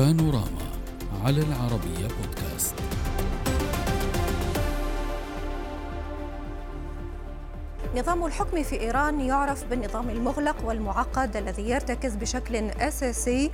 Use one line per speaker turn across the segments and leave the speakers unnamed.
بانوراما على العربية بودكاست.
نظام الحكم في إيران يعرف بالنظام المغلق والمعقد الذي يرتكز بشكل أساسي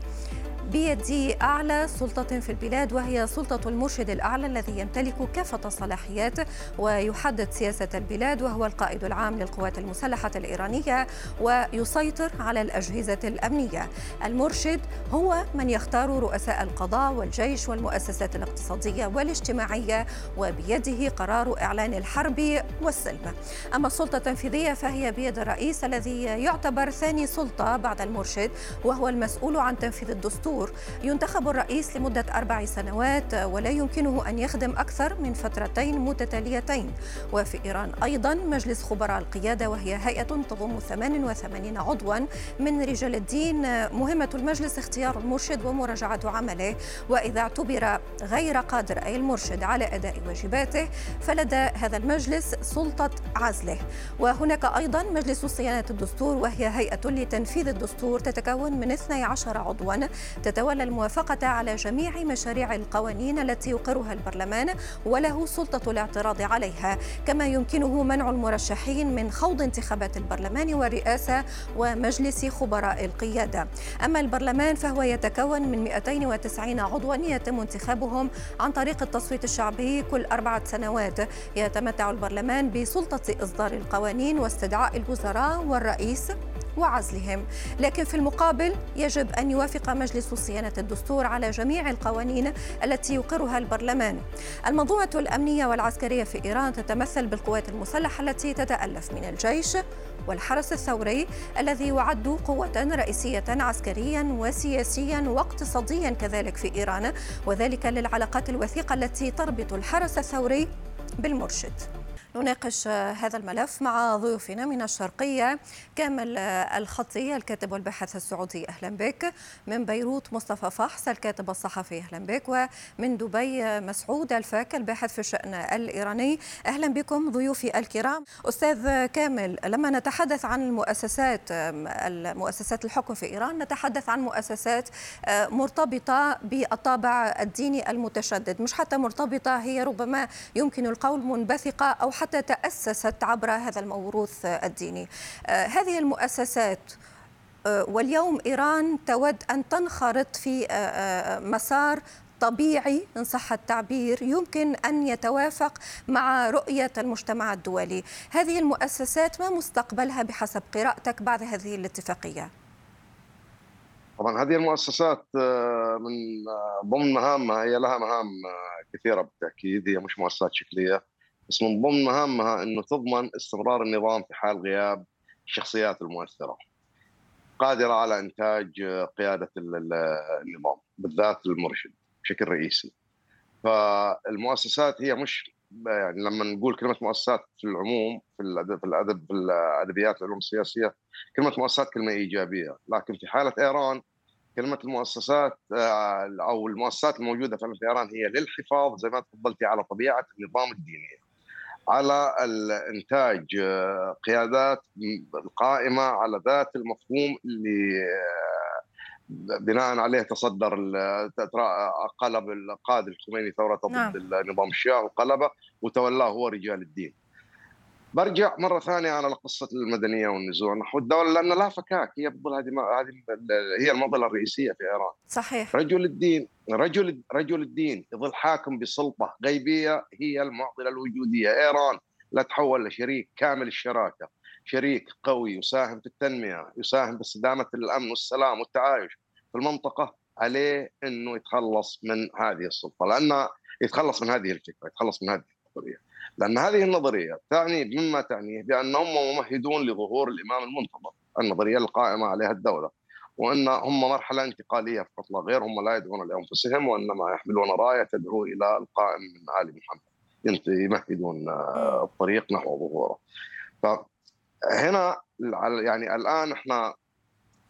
بيد أعلى سلطة في البلاد وهي سلطة المرشد الأعلى الذي يمتلك كافة الصلاحيات ويحدد سياسة البلاد وهو القائد العام للقوات المسلحة الإيرانية ويسيطر على الأجهزة الأمنية. المرشد هو من يختار رؤساء القضاء والجيش والمؤسسات الاقتصادية والاجتماعية وبيده قرار إعلان الحرب والسلم. أما السلطة التنفيذية فهي بيد الرئيس الذي يعتبر ثاني سلطة بعد المرشد وهو المسؤول عن تنفيذ الدستور الدستور ينتخب الرئيس لمدة أربع سنوات ولا يمكنه أن يخدم أكثر من فترتين متتاليتين. وفي إيران أيضا مجلس خبراء القيادة وهي هيئة تضم 88 عضوا من رجال الدين. مهمة المجلس اختيار المرشد ومراجعة عمله. وإذا اعتبر غير قادر أي المرشد على أداء واجباته فلدى هذا المجلس سلطة عزله. وهناك أيضا مجلس صيانة الدستور وهي هيئة لتنفيذ الدستور تتكون من 12 عضوا. تتولى الموافقة على جميع مشاريع القوانين التي يقرها البرلمان وله سلطة الاعتراض عليها. كما يمكنه منع المرشحين من خوض انتخابات البرلمان والرئاسة ومجلس خبراء القيادة. أما البرلمان فهو يتكون من 290 عضوا يتم انتخابهم عن طريق التصويت الشعبي كل أربعة سنوات. يتمتع البرلمان بسلطة إصدار القوانين واستدعاء الوزراء والرئيس. وعزلهم. لكن في المقابل يجب أن يوافق مجلس صيانة الدستور على جميع القوانين التي يقرها البرلمان. المنظومة الأمنية والعسكرية في إيران تتمثل بالقوات المسلحة التي تتألف من الجيش والحرس الثوري الذي يعد قوة رئيسية عسكريا وسياسيا واقتصاديا كذلك في إيران وذلك للعلاقات الوثيقة التي تربط الحرس الثوري بالمرشد. نناقش هذا الملف مع ضيوفنا من الشرقية كامل الخطي الكاتب والباحث السعودي أهلا بك. من بيروت مصطفى فحص الكاتب الصحفي أهلا بك. ومن دبي مسعود الفاك الباحث في الشأن الإيراني. أهلا بكم ضيوفي الكرام. أستاذ كامل لما نتحدث عن المؤسسات المؤسسات الحكم في إيران نتحدث عن مؤسسات مرتبطة بالطابع الديني المتشدد. مش حتى مرتبطة هي ربما يمكن القول منبثقة أو حتى حتى تأسست عبر هذا الموروث الديني. آه، هذه المؤسسات آه، واليوم إيران تود أن تنخرط في آه، مسار طبيعي إن صح التعبير يمكن أن يتوافق مع رؤية المجتمع الدولي. هذه المؤسسات ما مستقبلها بحسب قراءتك بعد هذه الاتفاقية؟
طبعا هذه المؤسسات من ضمن مهامها هي لها مهام كثيرة بالتأكيد هي مش مؤسسات شكلية. بس من ضمن مهامها إنه تضمن استمرار النظام في حال غياب الشخصيات المؤثرة. قادرة على إنتاج قيادة النظام بالذات المرشد بشكل رئيسي. فالمؤسسات هي مش يعني لما نقول كلمة مؤسسات في العموم في الادب في الادب في الأدبيات العلوم السياسية كلمة مؤسسات كلمة إيجابية لكن في حالة إيران كلمة المؤسسات أو المؤسسات الموجودة في إيران هي للحفاظ زي ما تفضلتي على طبيعة النظام الديني على الإنتاج آه، قيادات قائمة على ذات المفهوم اللي آه، بناء عليه تصدر قلب القائد الخميني ثورة ضد نعم. النظام الشيعي وقلبه وتولاه هو رجال الدين. برجع مرة ثانية على قصه المدنية والنزوع. نحو الدولة لأن لا فكاك. هي هذه هذه هي المعضله الرئيسية في إيران.
صحيح.
رجل الدين رجل رجل الدين يظل حاكم بسلطة غيبية هي المعضلة الوجودية. إيران لا تحول لشريك كامل الشراكة. شريك قوي يساهم في التنمية يساهم باستدامة الأمن والسلام والتعايش في المنطقة عليه إنه يتخلص من هذه السلطة. لأن يتخلص من هذه الفكرة يتخلص من هذه النظريه لأن هذه النظرية تعني مما تعنيه بانهم ممهدون لظهور الإمام المنتظر النظرية القائمة عليها الدولة وأن هم مرحلة انتقالية فقط لا غير هم لا يدعون لأنفسهم وإنما يحملون راية تدعو إلى القائم من آل محمد. يمهدون الطريق نحو ظهوره. فهنا يعني الآن إحنا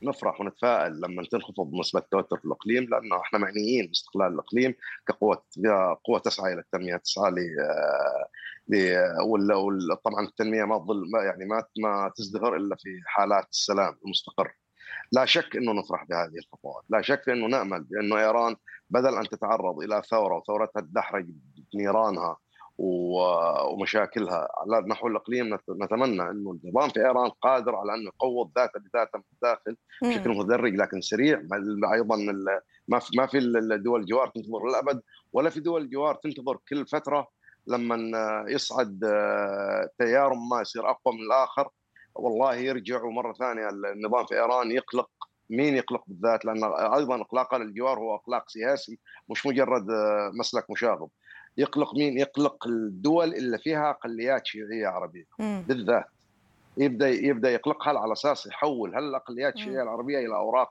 نفرح ونتفائل لما تنخفض نسبه التوتر في الإقليم لأنه إحنا معنيين باستقلال الإقليم كقوة قوة تسعى إلى التنمية تسعى ل طبعا التنمية ما تظل يعني ما ما تزدهر إلا في حالات السلام المستقر. لا شك إنه نفرح بهذه الخطوات، لا شك إنه نأمل بأنه إيران بدل أن تتعرض إلى ثورة وثورتها تدحرج بنيرانها ومشاكلها. على نحو الإقليم نتمنى إنه النظام في إيران قادر على انه يقوض ذاته بذاته من الداخل بشكل متدرج لكن سريع. أيضا ما في ما في الدول الجوار تنتظر للابد ولا في دول الجوار تنتظر كل فترة لما يصعد تيار ما يصير أقوى من الآخر. والله يرجع ومره ثانية النظام في إيران يقلق. مين يقلق بالذات؟ لأن أيضا اقلاقه للجوار هو إقلاق سياسي مش مجرد مسلك مشاغب. يقلق مين؟ يقلق الدول اللي فيها أقليات شيعية عربية. بالذات. يبدا يبدأ يقلقها على أساس يحول هالأقليات الشيعية العربية إلى أوراق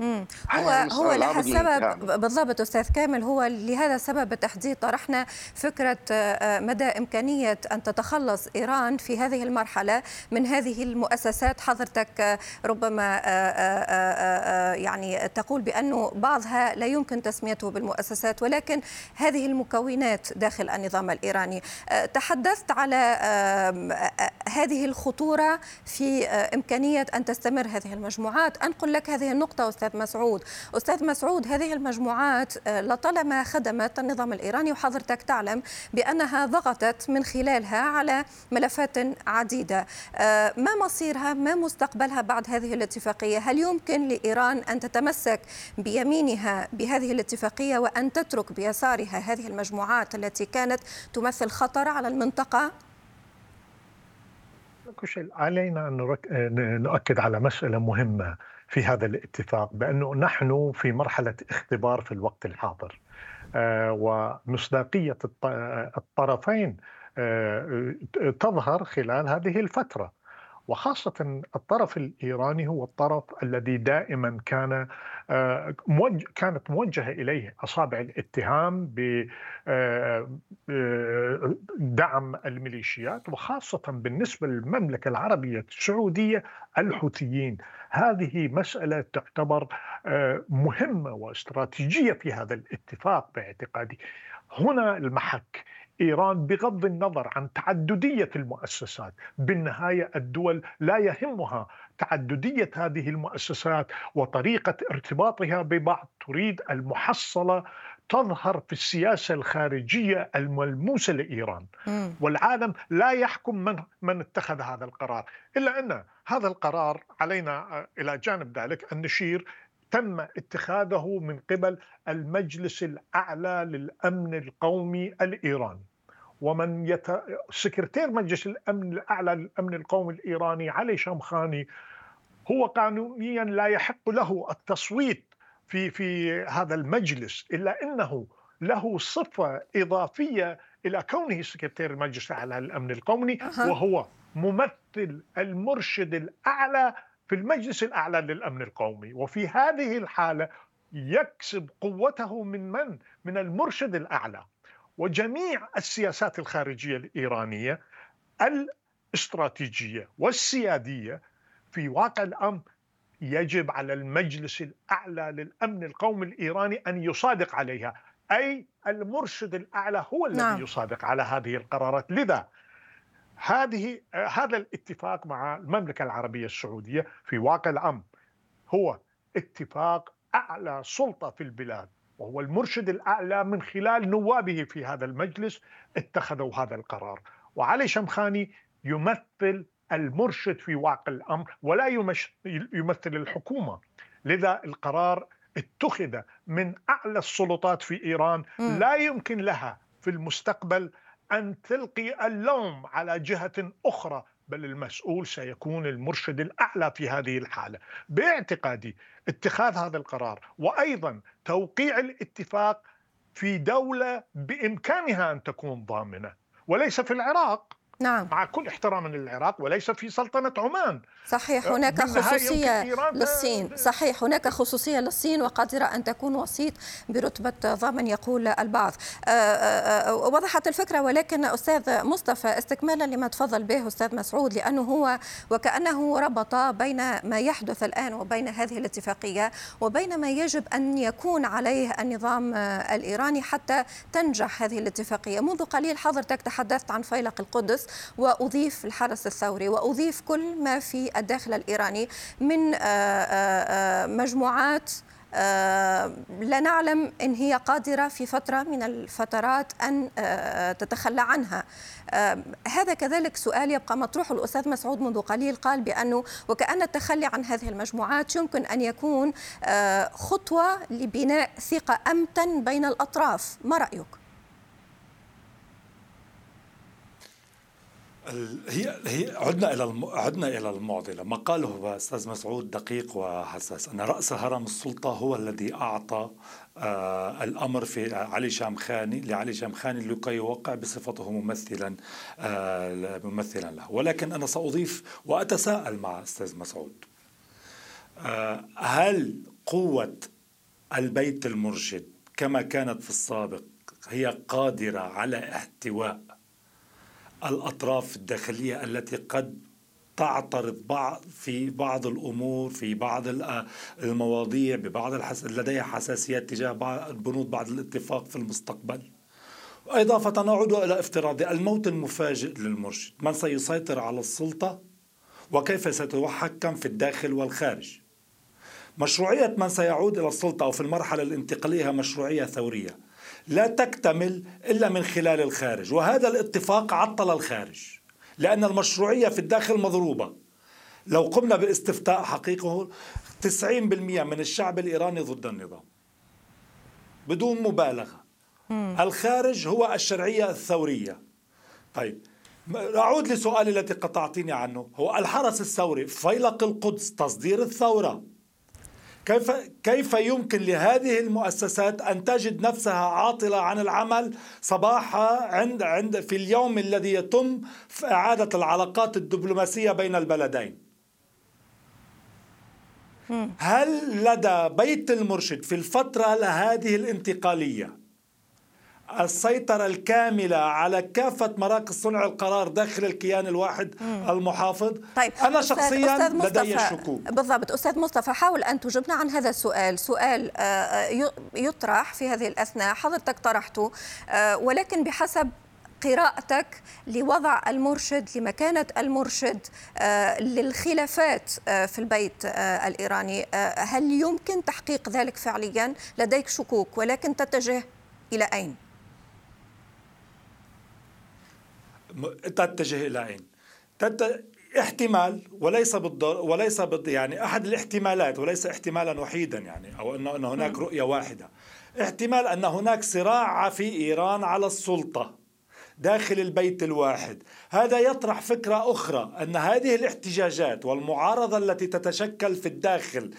هو هو لها السبب بالضبط أستاذ كامل هو لهذا السبب بالتحديد طرحنا فكرة آه، آه، مدى إمكانية أن تتخلص إيران في هذه المرحلة من هذه المؤسسات. حضرتك آه، ربما يعني تقول بأنه بعضها لا يمكن تسميته بالمؤسسات ولكن هذه المكونات داخل النظام الإيراني. تحدثت على هذه الخطورة في إمكانية أن تستمر هذه المجموعات. أنقل لك هذه النقطة أستاذ أستاذ مسعود. أستاذ مسعود هذه المجموعات آه، لطالما خدمت النظام الإيراني وحضرتك تعلم بأنها ضغطت من خلالها على ملفات عديدة. آه، ما مصيرها؟ ما مستقبلها بعد هذه الاتفاقية؟ هل يمكن لإيران أن تتمسك بيمينها بهذه الاتفاقية وأن تترك بيسارها هذه المجموعات التي كانت تمثل خطر على المنطقة؟
علينا أن نؤكد على مسألة مهمة. في هذا الاتفاق بأنه نحن في مرحلة اختبار في الوقت الحاضر. آه، ومصداقية الطرفين آه، تظهر خلال هذه الفترة. وخاصة الطرف الإيراني هو الطرف الذي دائما كان آه، كانت موجهة إليه أصابع الاتهام بدعم الميليشيات وخاصة بالنسبة للمملكة العربية السعودية الحوثيين. هذه مسألة تعتبر آه، مهمة واستراتيجية في هذا الاتفاق باعتقادي. هنا المحك. إيران بغض النظر عن تعددية المؤسسات، بالنهاية الدول لا يهمها تعددية هذه المؤسسات وطريقة ارتباطها ببعض، تريد المحصلة تظهر في السياسة الخارجية الملموسة لإيران. والعالم لا يحكم من من اتخذ هذا القرار إلا أن هذا القرار علينا آه، إلى جانب ذلك أن نشير تم اتخاذه من قبل المجلس الأعلى للأمن القومي الإيراني. ومن يت... سكرتير مجلس الأمن الأعلى للأمن القومي الإيراني علي شمخاني هو قانونيا لا يحق له التصويت في في هذا المجلس إلا إنه له صفة إضافية إلى كونه سكرتير المجلس الاعلى للامن القومي وهو ممثل المرشد الأعلى في المجلس الأعلى للأمن القومي. وفي هذه الحالة يكسب قوته من من؟ من المرشد الأعلى. وجميع السياسات الخارجية الإيرانية الإستراتيجية والسيادية في واقع الامر يجب على المجلس الأعلى للأمن القومي الإيراني أن يصادق عليها. أي المرشد الأعلى هو الذي نعم. يصادق على هذه القرارات. لذا هذه هذا الاتفاق مع المملكة العربية السعودية في واقع الأمر هو اتفاق أعلى سلطة في البلاد. وهو المرشد الأعلى من خلال نوابه في هذا المجلس اتخذوا هذا القرار. وعلي شمخاني يمثل المرشد في واقع الأمر ولا يمثل الحكومة. لذا القرار اتخذ من أعلى السلطات في إيران لا يمكن لها في المستقبل أن تلقي اللوم على جهة أخرى بل المسؤول سيكون المرشد الأعلى في هذه الحالة. باعتقادي اتخاذ هذا القرار وأيضا توقيع الاتفاق في دولة بإمكانها أن تكون ضامنة وليس في العراق. نعم. مع كل احترام للعراق وليس في سلطنة عمان.
صحيح هناك خصوصية للصين. صحيح هناك خصوصية للصين وقادرة أن تكون وسيط برتبة ضامن يقول البعض. آه، آه، وضحت الفكرة ولكن أستاذ مصطفى استكمالا لما تفضل به أستاذ مسعود لأنه هو وكأنه ربط بين ما يحدث الآن وبين هذه الاتفاقية وبين ما يجب أن يكون عليه النظام الإيراني حتى تنجح هذه الاتفاقية. منذ قليل حضرتك تحدثت عن فيلق القدس وأضيف الحرس الثوري وأضيف كل ما في الداخل الإيراني من مجموعات آه، لا نعلم إن هي قادرة في فترة من الفترات أن آه، تتخلى عنها. آه، هذا كذلك سؤال يبقى مطروح. الأستاذ مسعود منذ قليل قال بأنه وكأن التخلي عن هذه المجموعات يمكن أن يكون خطوة لبناء ثقة أمتن بين الأطراف. ما رأيك؟
هي هي عدنا إلى الم... عدنا إلى المعضلة، ما قاله أستاذ مسعود دقيق وحساس. أن رأس هرم السلطة هو الذي أعطى آه الأمر في علي شامخاني لعلي شامخاني لكي يوقع بصفته ممثلا آه ممثلا له، ولكن أنا سأضيف وأتساءل مع أستاذ مسعود. آه هل قوة البيت المرشد كما كانت في السابق هي قادرة على احتواء الأطراف الداخلية التي قد تعترض بعض في بعض الأمور في بعض المواضيع ببعض الحس... لديها حساسيات تجاه بعض بنود بعض الاتفاق في المستقبل. إضافة نعود إلى افتراض الموت المفاجئ للمرشد. من سيسيطر على السلطة؟ وكيف سيتحكم في الداخل والخارج؟ مشروعية من سيعود إلى السلطة أو في المرحلة الانتقالية مشروعية ثورية. لا تكتمل إلا من خلال الخارج وهذا الاتفاق عطل الخارج لأن المشروعية في الداخل مضروبة. لو قمنا باستفتاء حقيقه 90% من الشعب الإيراني ضد النظام بدون مبالغة. الخارج هو الشرعية الثورية. طيب أعود لسؤالي الذي قطعتني عنه هو الحرس الثوري فيلق القدس تصدير الثورة. كيف كيف يمكن لهذه المؤسسات أن تجد نفسها عاطلة عن العمل صباحا عند عند في اليوم الذي يتم إعادة العلاقات الدبلوماسية بين البلدين؟ هل لدى بيت المرشد في الفترة هذه الانتقالية السيطرة الكاملة على كافة مراكز صنع القرار داخل الكيان الواحد مم. المحافظ
طيب
أنا شخصيا أستاذ لدي الشكوك
بالضبط أستاذ مصطفى حاول أن تجبنا عن هذا السؤال سؤال آه، آه، يطرح في هذه الأثناء حضرتك طرحته آه، ولكن بحسب قراءتك لوضع المرشد لمكانة المرشد للخلافات في البيت الإيراني هل يمكن تحقيق ذلك فعليا لديك شكوك ولكن تتجه إلى أين؟
تتجه إلى أين؟ تت... احتمال وليس بالضر وليس بد يعني أحد الاحتمالات وليس احتمالا وحيدا يعني أو انه إن هناك رؤية واحدة. احتمال أن هناك صراع في إيران على السلطة. داخل البيت الواحد. هذا يطرح فكرة أخرى أن هذه الاحتجاجات والمعارضة التي تتشكل في الداخل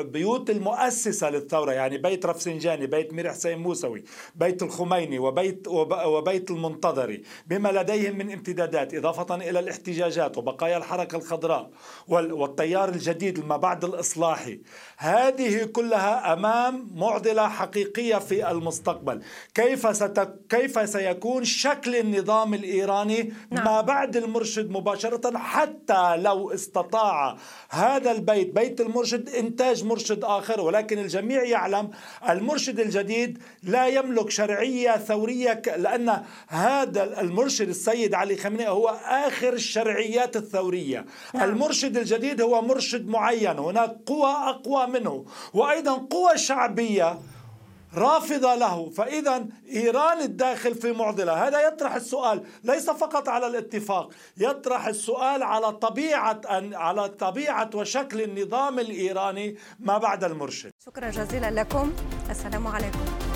البيوت آه، المؤسسة للثورة يعني بيت رفسنجاني بيت مير حسين موسوي بيت الخميني وبيت, وبيت المنتظري بما لديهم من امتدادات إضافة إلى الاحتجاجات وبقايا الحركة الخضراء والتيار الجديد ما بعد الإصلاحي. هذه كلها أمام معضلة حقيقية في المستقبل. كيف ستك كيف سيكون شكل النظام الإيراني نعم. ما بعد المرشد مباشرة حتى لو استطاع هذا البيت بيت المرشد إنتاج مرشد آخر ولكن الجميع يعلم المرشد الجديد لا يملك شرعية ثورية لأن هذا المرشد السيد علي خامنئي هو آخر الشرعيات الثورية نعم. المرشد الجديد هو مرشد معين هناك قوى أقوى منه وأيضا قوى شعبية رافضة له. فإذا إيران الداخل في معضلة. هذا يطرح السؤال ليس فقط على الاتفاق يطرح السؤال على طبيعة على طبيعة وشكل النظام الإيراني ما بعد المرشد.
شكرا جزيلا لكم. السلام عليكم.